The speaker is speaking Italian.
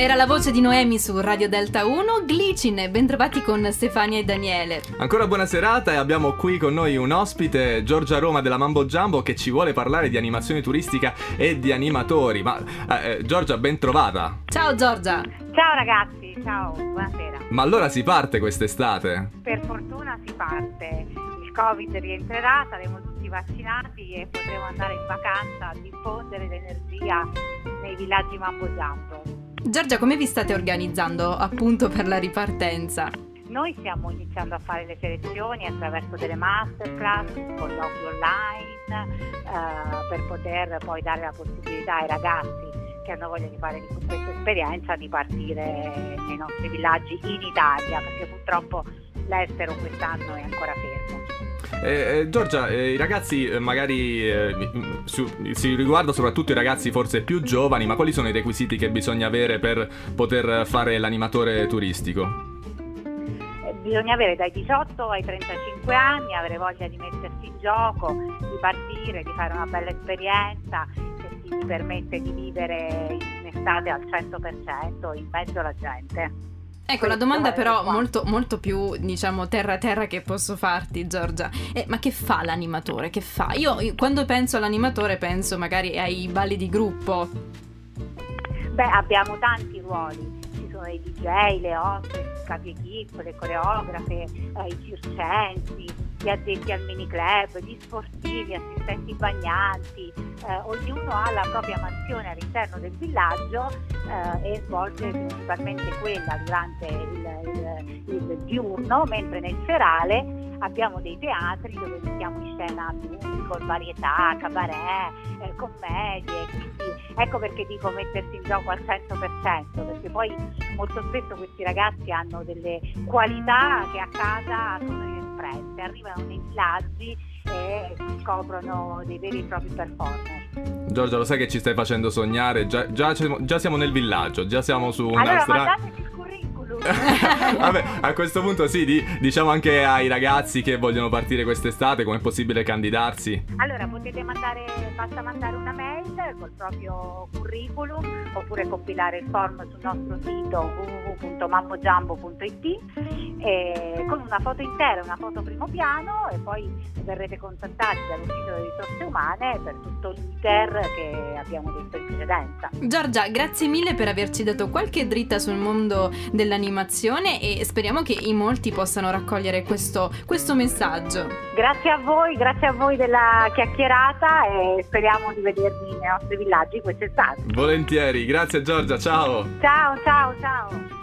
Era la voce di Noemi su Radio Delta 1, Glicin, bentrovati con Stefania e Daniele. Ancora buona serata e abbiamo qui con noi un ospite, Giorgia Roma della Mambo Jumbo, che ci vuole parlare di animazione turistica e di animatori. Ma eh, eh Giorgia, ben trovata. Ciao Giorgia. Ciao ragazzi, ciao, buonasera. Ma allora si parte quest'estate? Per fortuna si parte. Il Covid rientrerà, saremo tutti vaccinati e potremo andare in vacanza a diffondere l'energia nei villaggi Mambo Jumbo. Giorgia, come vi state organizzando appunto per la ripartenza? Noi stiamo iniziando a fare le selezioni attraverso delle masterclass, colloqui online, eh, per poter poi dare la possibilità ai ragazzi che hanno voglia di fare questa esperienza di partire nei nostri villaggi in Italia, perché purtroppo l'estero quest'anno è ancora fermo. Eh, eh, Giorgia, eh, i ragazzi eh, magari eh, su, si riguarda soprattutto i ragazzi forse più giovani, ma quali sono i requisiti che bisogna avere per poter fare l'animatore turistico? Eh, bisogna avere dai 18 ai 35 anni, avere voglia di mettersi in gioco, di partire, di fare una bella esperienza che ti permette di vivere in estate al 100% in mezzo alla gente. Ecco, la domanda però molto, molto più, diciamo, terra-terra che posso farti, Giorgia. Eh, ma che fa l'animatore? Che fa? Io quando penso all'animatore penso magari ai balli di gruppo. Beh, abbiamo tanti ruoli. Ci sono i DJ, le hostess, capi equip, le coreografe, eh, i circensi, gli addetti al mini club, gli sportivi, assistenti bagnanti, eh, ognuno ha la propria mansione all'interno del villaggio eh, e svolge principalmente quella durante il, il, il diurno, mentre nel serale abbiamo dei teatri dove mettiamo in scena musical, varietà, cabaret, eh, commedie, quindi ecco perché dico mettersi in gioco al 100%, perché poi molto spesso questi ragazzi hanno delle qualità che a casa sono inespresse, arrivano nei villaggi e scoprono dei veri e propri performer. Giorgia, lo sai che ci stai facendo sognare? Già, già, già siamo nel villaggio, già siamo su una allora, strada. Vabbè, a questo punto sì, di, diciamo anche ai ragazzi che vogliono partire quest'estate, com'è possibile candidarsi? Allora, potete mandare, basta mandare una mail col proprio curriculum oppure compilare il form sul nostro sito www.mammojumbo.it con una foto intera, una foto primo piano e poi verrete contattati dall'ufficio delle risorse umane per tutto l'iter che abbiamo detto in precedenza. Giorgia, grazie mille per averci dato qualche dritta sul mondo dell'animazione e speriamo che in molti possano raccogliere questo, questo messaggio. Grazie a voi, grazie a voi della chiacchierata e speriamo di vedervi nei nostri villaggi quest'estate. Volentieri, grazie Giorgia, ciao. Ciao, ciao, ciao.